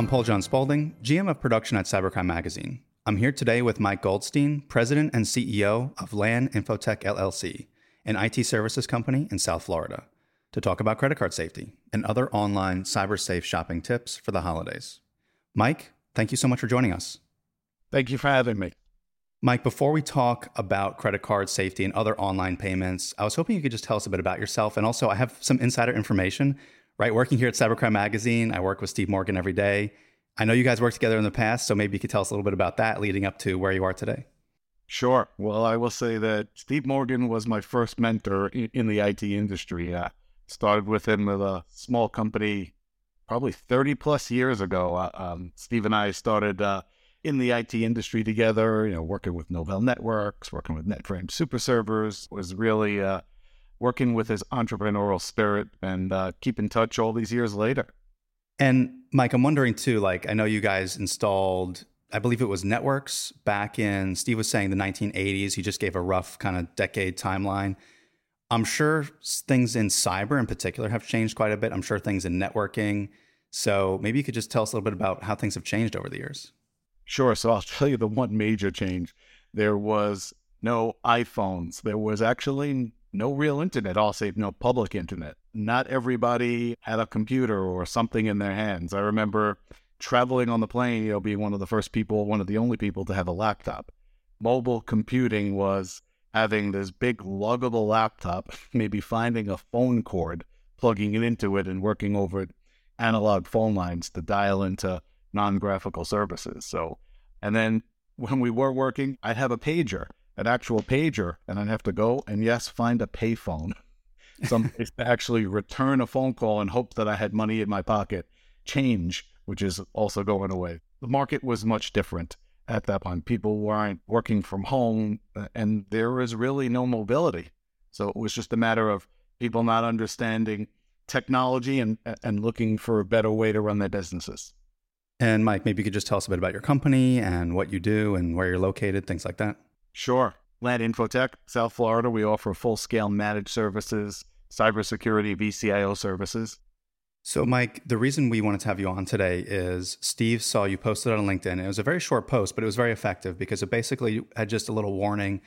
I'm Paul John Spaulding, GM of production at Cybercrime Magazine. I'm here today with Mike Goldstein, President and CEO of LAN Infotech LLC, an IT services company in South Florida, to talk about credit card safety and other online cyber safe shopping tips for the holidays. Mike, thank you so much for joining us. Thank you for having me. Mike, before we talk about credit card safety and other online payments, I was hoping you could just tell us a bit about yourself. And also, I have some insider information, right? Working here at Cybercrime Magazine, I work with Steve Morgan every day. I know you guys worked together in the past, so maybe you could tell us a little bit about that leading up to where you are today. Sure. Well, I will say that Steve Morgan was my first mentor in, the IT industry. I started with him with a small company probably 30 plus years ago. Uh, um, Steve and I started uh, in the IT industry together, you know, working with Novell Networks, working with NetFrame Super Servers, was really uh, working with his entrepreneurial spirit and uh, keep in touch all these years later. And Mike, I'm wondering too, like, I know you guys installed, I believe it was networks back in, Steve was saying the 1980s. He just gave a rough kind of decade timeline. I'm sure things in cyber in particular have changed quite a bit. I'm sure things in networking. So maybe you could just tell us a little bit about how things have changed over the years. Sure. So I'll tell you the one major change. There was no iPhones. There was actually no real internet, all save no public internet. Not everybody had a computer or something in their hands. I remember traveling on the plane, you know, being one of the first people, one of the only people to have a laptop. Mobile computing was having this big luggable laptop, maybe finding a phone cord, plugging it into it, and working over analog phone lines to dial into non-graphical services. So, and then when we were working, I'd have a pager, an actual pager, and I'd have to go and yes, find a payphone, someplace to actually return a phone call and hope that I had money in my pocket, change, which is also going away. The market was much different at that point. People weren't working from home, uh, and there was really no mobility. So it was just a matter of people not understanding technology and and looking for a better way to run their businesses. And Mike, maybe you could just tell us a bit about your company and what you do and where you're located, things like that. Sure. LAN Infotech, South Florida. We offer full scale managed services, cybersecurity, VCIO services. So, Mike, the reason we wanted to have you on today is Steve saw you posted on LinkedIn. It was a very short post, but it was very effective because it basically had just a little warning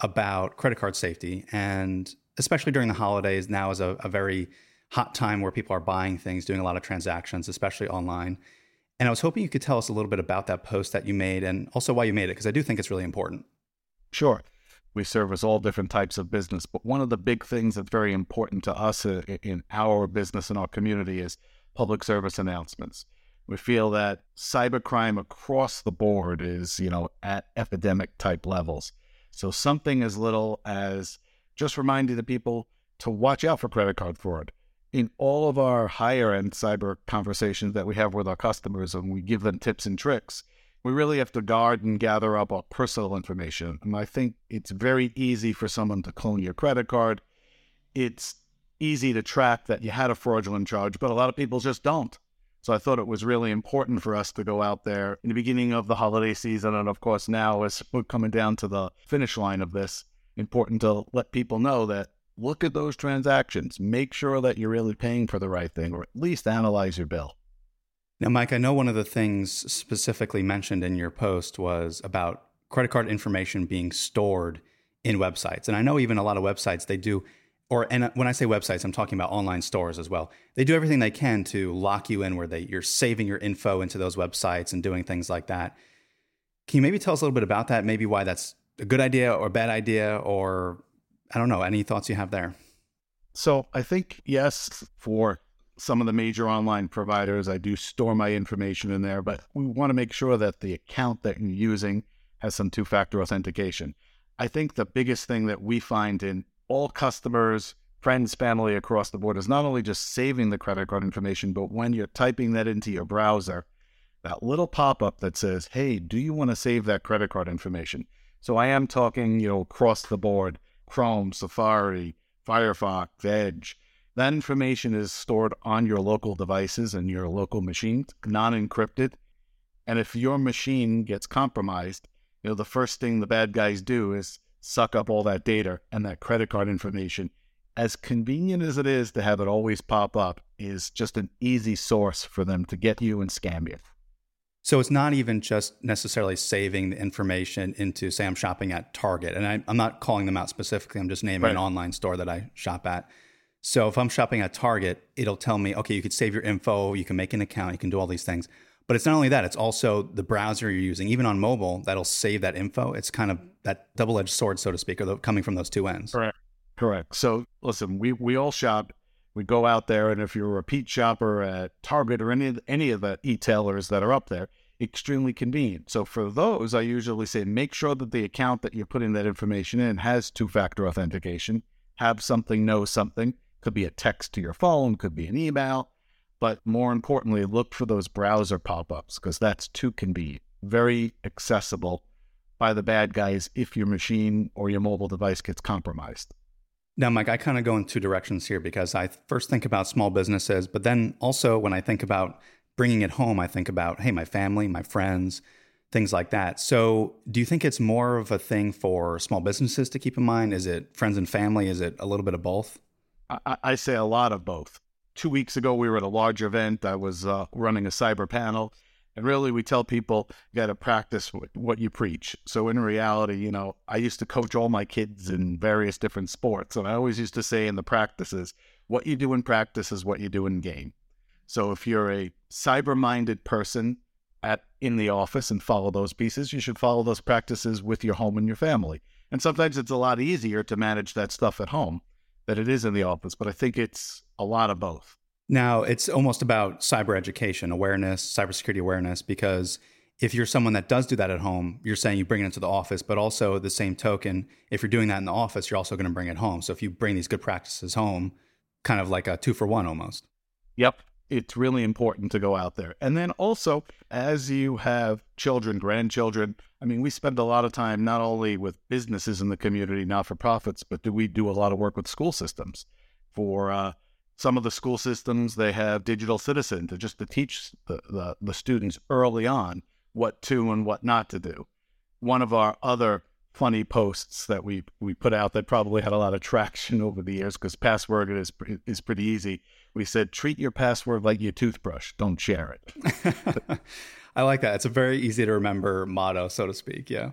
about credit card safety. And especially during the holidays, now is a, a very hot time where people are buying things, doing a lot of transactions, especially online. And I was hoping you could tell us a little bit about that post that you made and also why you made it, because I do think it's really important. Sure. We service all different types of business, but one of the big things that's very important to us uh, in our business and our community is public service announcements. We feel that cybercrime across the board is, you know, at epidemic type levels. So something as little as just reminding the people to watch out for credit card fraud in all of our higher end cyber conversations that we have with our customers and we give them tips and tricks, we really have to guard and gather up our personal information. And I think it's very easy for someone to clone your credit card. It's easy to track that you had a fraudulent charge, but a lot of people just don't. So I thought it was really important for us to go out there in the beginning of the holiday season. And of course, now as we're coming down to the finish line of this, important to let people know that look at those transactions. Make sure that you're really paying for the right thing, or at least analyze your bill. Now, Mike, I know one of the things specifically mentioned in your post was about credit card information being stored in websites. And I know even a lot of websites, they do, or and when I say websites, I'm talking about online stores as well. They do everything they can to lock you in where they you're saving your info into those websites and doing things like that. Can you maybe tell us a little bit about that? Maybe why that's a good idea or a bad idea, or I don't know. Any thoughts you have there? So I think, yes, for some of the major online providers, I do store my information in there, but we want to make sure that the account that you're using has some two factor authentication. I think the biggest thing that we find in all customers, friends, family across the board is not only just saving the credit card information, but when you're typing that into your browser, that little pop up that says, Hey, do you want to save that credit card information? So I am talking, you know, across the board Chrome, Safari, Firefox, Edge. That information is stored on your local devices and your local machines, non encrypted. And if your machine gets compromised, you know, the first thing the bad guys do is suck up all that data and that credit card information. As convenient as it is to have it always pop up, is just an easy source for them to get you and scam you. So it's not even just necessarily saving the information into, say, I'm shopping at Target, and I, am not calling them out specifically. I'm just naming right. an online store that I shop at. So if I'm shopping at Target, it'll tell me, okay, you could save your info, you can make an account, you can do all these things. But it's not only that, it's also the browser you're using, even on mobile, that'll save that info. It's kind of that double edged sword, so to speak, coming from those two ends. Correct. Correct. So listen, we, we all shop we go out there, and if you're a repeat shopper at Target or any of, any of the e-tailers that are up there, extremely convenient. So for those, I usually say make sure that the account that you're putting that information in has two-factor authentication. Have something know something. Could be a text to your phone, could be an email, but more importantly, look for those browser pop-ups because that's too can be Very accessible by the bad guys if your machine or your mobile device gets compromised. Now, Mike, I kind of go in two directions here because I first think about small businesses, but then also when I think about bringing it home, I think about, hey, my family, my friends, things like that. So, do you think it's more of a thing for small businesses to keep in mind? Is it friends and family? Is it a little bit of both? I, I say a lot of both. Two weeks ago, we were at a large event. I was uh, running a cyber panel, and really, we tell people you got to practice what you preach. So, in reality, you know, I used to coach all my kids in various different sports. And I always used to say in the practices, what you do in practice is what you do in game. So, if you're a cyber minded person at in the office and follow those pieces, you should follow those practices with your home and your family. And sometimes it's a lot easier to manage that stuff at home than it is in the office. But I think it's a lot of both. Now, it's almost about cyber education, awareness, cybersecurity awareness, because if you're someone that does do that at home, you're saying you bring it into the office, but also the same token, if you're doing that in the office, you're also going to bring it home. So if you bring these good practices home, kind of like a two for one almost. Yep. It's really important to go out there. And then also, as you have children, grandchildren, I mean, we spend a lot of time not only with businesses in the community, not for profits, but do we do a lot of work with school systems for, uh, some of the school systems they have digital citizen to just to teach the, the, the, students early on what to and what not to do one of our other funny posts that we we put out that probably had a lot of traction over the years because password is is pretty easy. We said treat your password like your toothbrush. Don't share it. I like that. It's a very easy to remember motto so to speak yeah.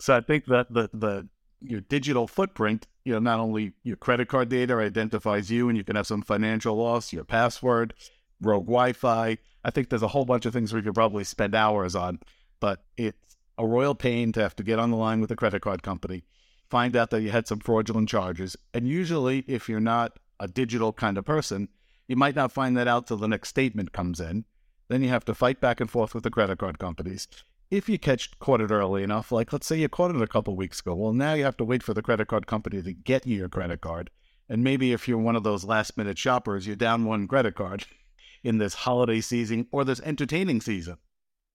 So i think that the the your digital footprint, you know, not only your credit card data identifies you and you can have some financial loss, your password, rogue Wi-Fi. I think there's a whole bunch of things we could probably spend hours on, but it's a royal pain to have to get on the line with a credit card company, find out that you had some fraudulent charges. And usually if you're not a digital kind of person, you might not find that out till the next statement comes in. Then you have to fight back and forth with the credit card companies if you catch caught it early enough, like let's say you caught it a couple weeks ago, well, now you have to wait for the credit card company to get you your credit card. And maybe if you're one of those last minute shoppers, you're down one credit card in this holiday season or this entertaining season.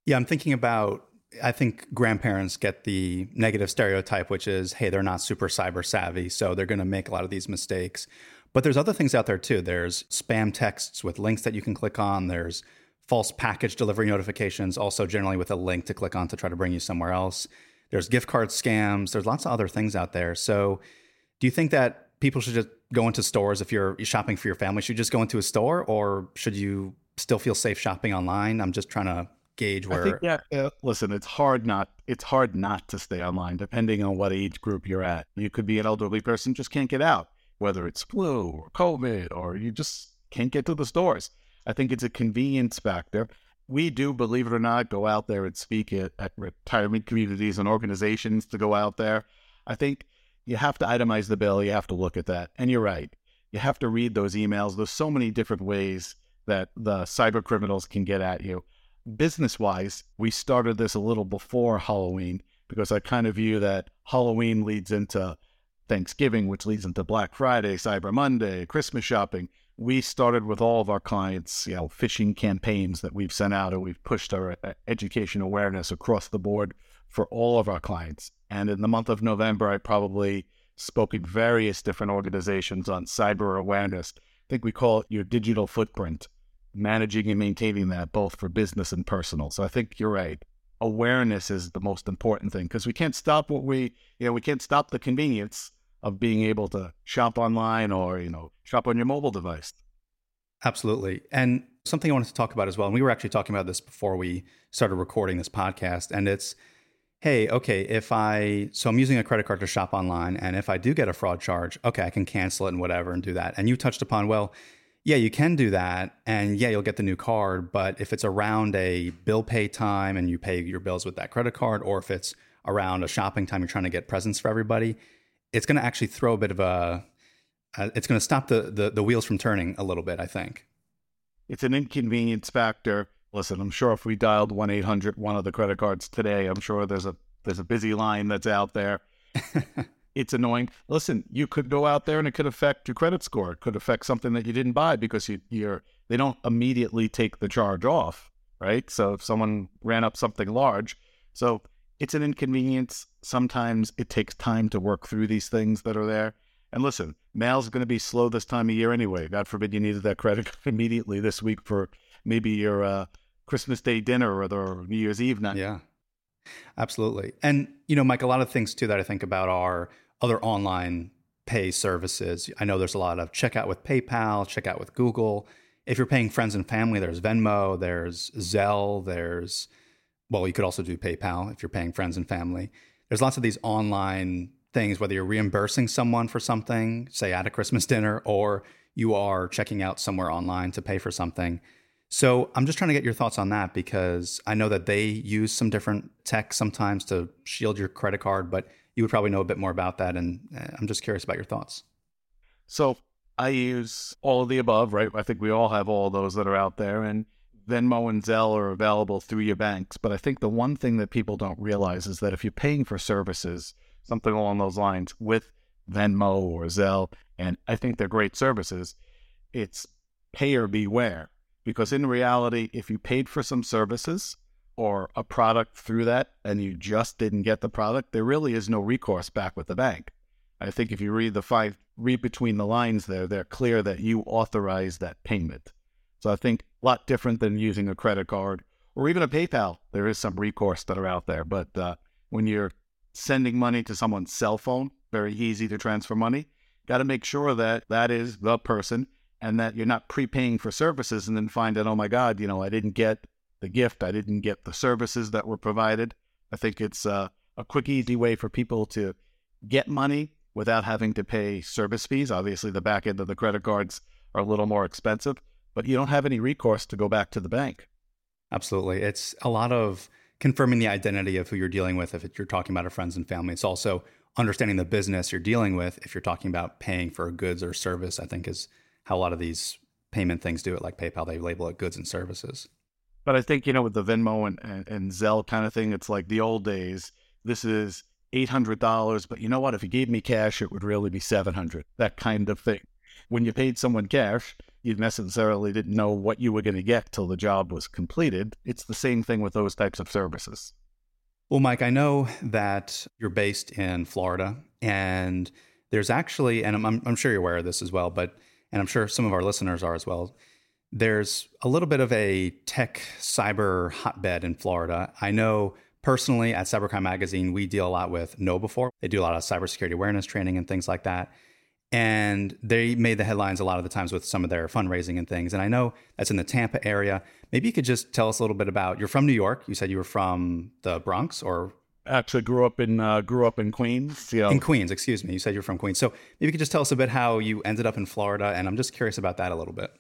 Yeah, I'm thinking about I think grandparents get the negative stereotype, which is, hey, they're not super cyber savvy, so they're going to make a lot of these mistakes. But there's other things out there too. There's spam texts with links that you can click on. There's false package delivery notifications, also generally with a link to click on to try to bring you somewhere else. There's gift card scams. There's lots of other things out there. So, do you think that people should just go into stores if you're shopping for your family? Should you just go into a store, or should you still feel safe shopping online? I'm just trying to gauge where. Think, yeah, uh, listen, it's hard not it's hard not to stay online, depending on what age group you're at. You could be an elderly person just can't get out, whether it's flu or COVID, or you just can't get to the stores. I think it's a convenience factor. We do, believe it or not, go out there and speak at, at retirement communities and organizations to go out there. I think you have to itemize the bill. You have to look at that. And you're right. You have to read those emails. There's so many different ways that the cyber criminals can get at you. Business wise, we started this a little before Halloween because I kind of view that Halloween leads into Thanksgiving, which leads into Black Friday, Cyber Monday, Christmas shopping we started with all of our clients, you know, phishing campaigns that we've sent out, and we've pushed our uh, education awareness across the board for all of our clients. And in the month of November, I probably spoke at various different organizations on cyber awareness. I think we call it your digital footprint, managing and maintaining that both for business and personal. So I think you're right. Awareness is the most important thing because we can't stop what we, you know, we can't stop the convenience of being able to shop online or you know shop on your mobile device Absolutely. And something I wanted to talk about as well, and we were actually talking about this before we started recording this podcast, and it's hey, okay, if I, so I'm using a credit card to shop online, and if I do get a fraud charge, okay, I can cancel it and whatever and do that. And you touched upon, well, yeah, you can do that. And yeah, you'll get the new card. But if it's around a bill pay time and you pay your bills with that credit card, or if it's around a shopping time, you're trying to get presents for everybody, it's going to actually throw a bit of a, uh, it's going to stop the, the, the wheels from turning a little bit, I think. It's an inconvenience factor listen, I'm sure if we dialed one eight hundred one of the credit cards today, I'm sure there's a there's a busy line that's out there. it's annoying. Listen, you could go out there and it could affect your credit score. It could affect something that you didn't buy because you, you're they don't immediately take the charge off, right? So if someone ran up something large, so it's an inconvenience. Sometimes it takes time to work through these things that are there. And listen, mail's going to be slow this time of year anyway. God forbid you needed that credit immediately this week for maybe your uh, Christmas Day dinner or the New Year's Eve night. Yeah, absolutely. And, you know, Mike, a lot of things too that I think about are other online pay services. I know there's a lot of checkout with PayPal, checkout with Google. If you're paying friends and family, there's Venmo, there's Zelle, there's, well, you could also do PayPal if you're paying friends and family. There's lots of these online things, whether you're reimbursing someone for something, say at a Christmas dinner, or you are checking out somewhere online to pay for something. So I'm just trying to get your thoughts on that because I know that they use some different tech sometimes to shield your credit card, but you would probably know a bit more about that. And uh, I'm just curious about your thoughts. So I use all of the above, right? I think we all have all those that are out there. And Venmo and Zelle are available through your banks. But I think the one thing that people don't realize is that if you're paying for services, something along those lines with Venmo or Zelle, and I think they're great services, it's payer beware because in reality, if you paid for some services or a product through that and you just didn't get the product, there really is no recourse back with the bank. I think if you read the five, read between the lines there, they're clear that you authorize that payment. So I think a lot different than using a credit card or even a PayPal. There is some recourse that are out there, but uh, when you're sending money to someone's cell phone, very easy to transfer money. Got to make sure that that is the person and that you're not prepaying for services and then find out, oh my God, you know, I didn't get the gift, I didn't get the services that were provided. I think it's uh, a quick, easy way for people to get money without having to pay service fees. Obviously, the back end of the credit cards are a little more expensive, but you don't have any recourse to go back to the bank. Absolutely. It's a lot of confirming the identity of who you're dealing with if you're talking about a friends and family. It's also understanding the business you're dealing with if you're talking about paying for goods or service, I think is how a lot of these payment things do it, like PayPal, they label it goods and services. But I think, you know, with the Venmo and, and, and Zelle kind of thing, it's like the old days. This is $800, but you know what? If you gave me cash, it would really be 700 that kind of thing. When you paid someone cash, you necessarily didn't know what you were going to get till the job was completed. It's the same thing with those types of services. Well, Mike, I know that you're based in Florida, and there's actually, and I'm, I'm sure you're aware of this as well, but and I'm sure some of our listeners are as well. There's a little bit of a tech cyber hotbed in Florida. I know personally at Cybercrime Magazine, we deal a lot with KnowBe4. They do a lot of cybersecurity awareness training and things like that. And they made the headlines a lot of the times with some of their fundraising and things. And I know that's in the Tampa area. Maybe you could just tell us a little bit about you're from New York. You said you were from the Bronx or actually grew up in uh, grew up in Queens. Yeah. In Queens, excuse me. You said you're from Queens. So maybe you could just tell us a bit how you ended up in Florida, and I'm just curious about that a little bit.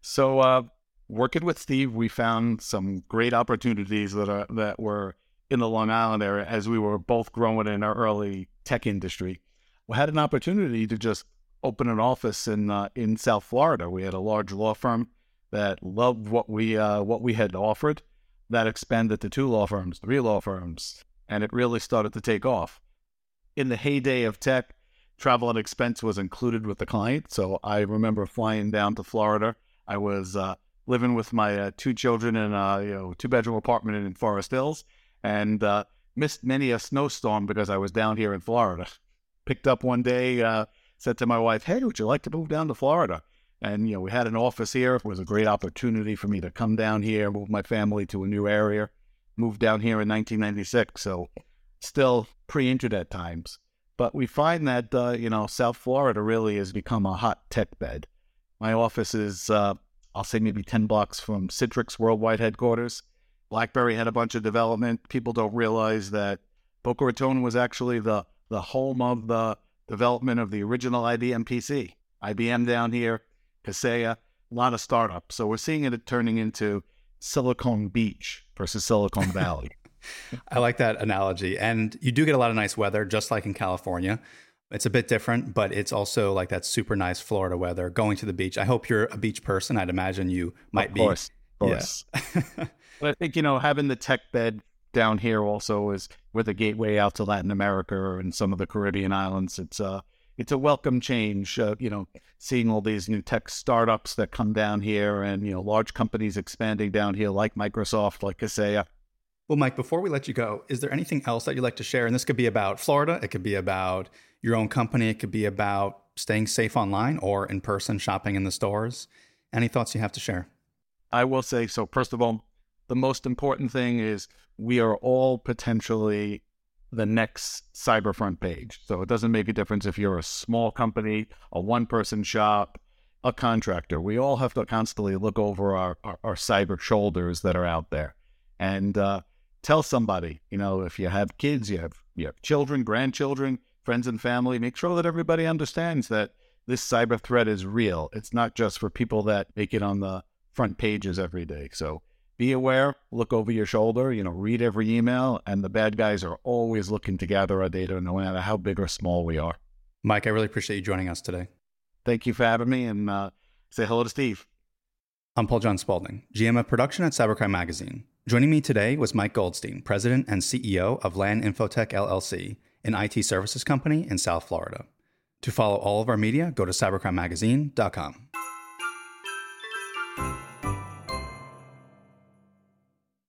So, uh, working with Steve, we found some great opportunities that are that were in the Long Island area as we were both growing in our early tech industry. We had an opportunity to just open an office in uh, in South Florida. We had a large law firm that loved what we uh, what we had offered that expanded to two law firms, three law firms, and it really started to take off. In the heyday of tech, travel and expense was included with the client. So I remember flying down to Florida. I was uh, living with my uh, two children in a you know, two bedroom apartment in Forest Hills and uh, missed many a snowstorm because I was down here in Florida. Picked up one day, uh, said to my wife, Hey, would you like to move down to Florida? And, you know, we had an office here. It was a great opportunity for me to come down here, move my family to a new area, moved down here in 1996. So still pre internet times. But we find that, uh, you know, South Florida really has become a hot tech bed. My office is, uh, I'll say, maybe 10 blocks from Citrix worldwide headquarters. BlackBerry had a bunch of development. People don't realize that Boca Raton was actually the, the home of the development of the original IBM PC. IBM down here, Kaseya, a lot of startups. So we're seeing it turning into Silicon Beach versus Silicon Valley. I like that analogy. And you do get a lot of nice weather, just like in California. It's a bit different, but it's also like that super nice Florida weather. Going to the beach. I hope you're a beach person. I'd imagine you might of be. Course, of course. Yeah. but I think you know having the tech bed down here also is with a gateway out to Latin America and some of the Caribbean islands. It's uh it's a welcome change. Uh, you know, seeing all these new tech startups that come down here, and you know, large companies expanding down here, like Microsoft, like Kaseya. Well, Mike, before we let you go, is there anything else that you'd like to share? And this could be about Florida. It could be about your own company. It could be about staying safe online or in person shopping in the stores. Any thoughts you have to share? I will say so. First of all, the most important thing is we are all potentially the next cyber front page. So it doesn't make a difference if you're a small company, a one person shop, a contractor. We all have to constantly look over our, our, our cyber shoulders that are out there and uh, tell somebody, you know, if you have kids, you have, you have children, grandchildren, friends and family, make sure that everybody understands that this cyber threat is real. It's not just for people that make it on the front pages every day. So be aware, look over your shoulder, you know, read every email, and the bad guys are always looking to gather our data no matter how big or small we are. Mike, I really appreciate you joining us today. Thank you for having me, and uh, say hello to Steve. I'm Paul John Spaulding, GM of production at Cybercrime Magazine. Joining me today was Mike Goldstein, President and CEO of LAN Infotech LLC an IT services company in South Florida. To follow all of our media, go to cybercrimemagazine.com.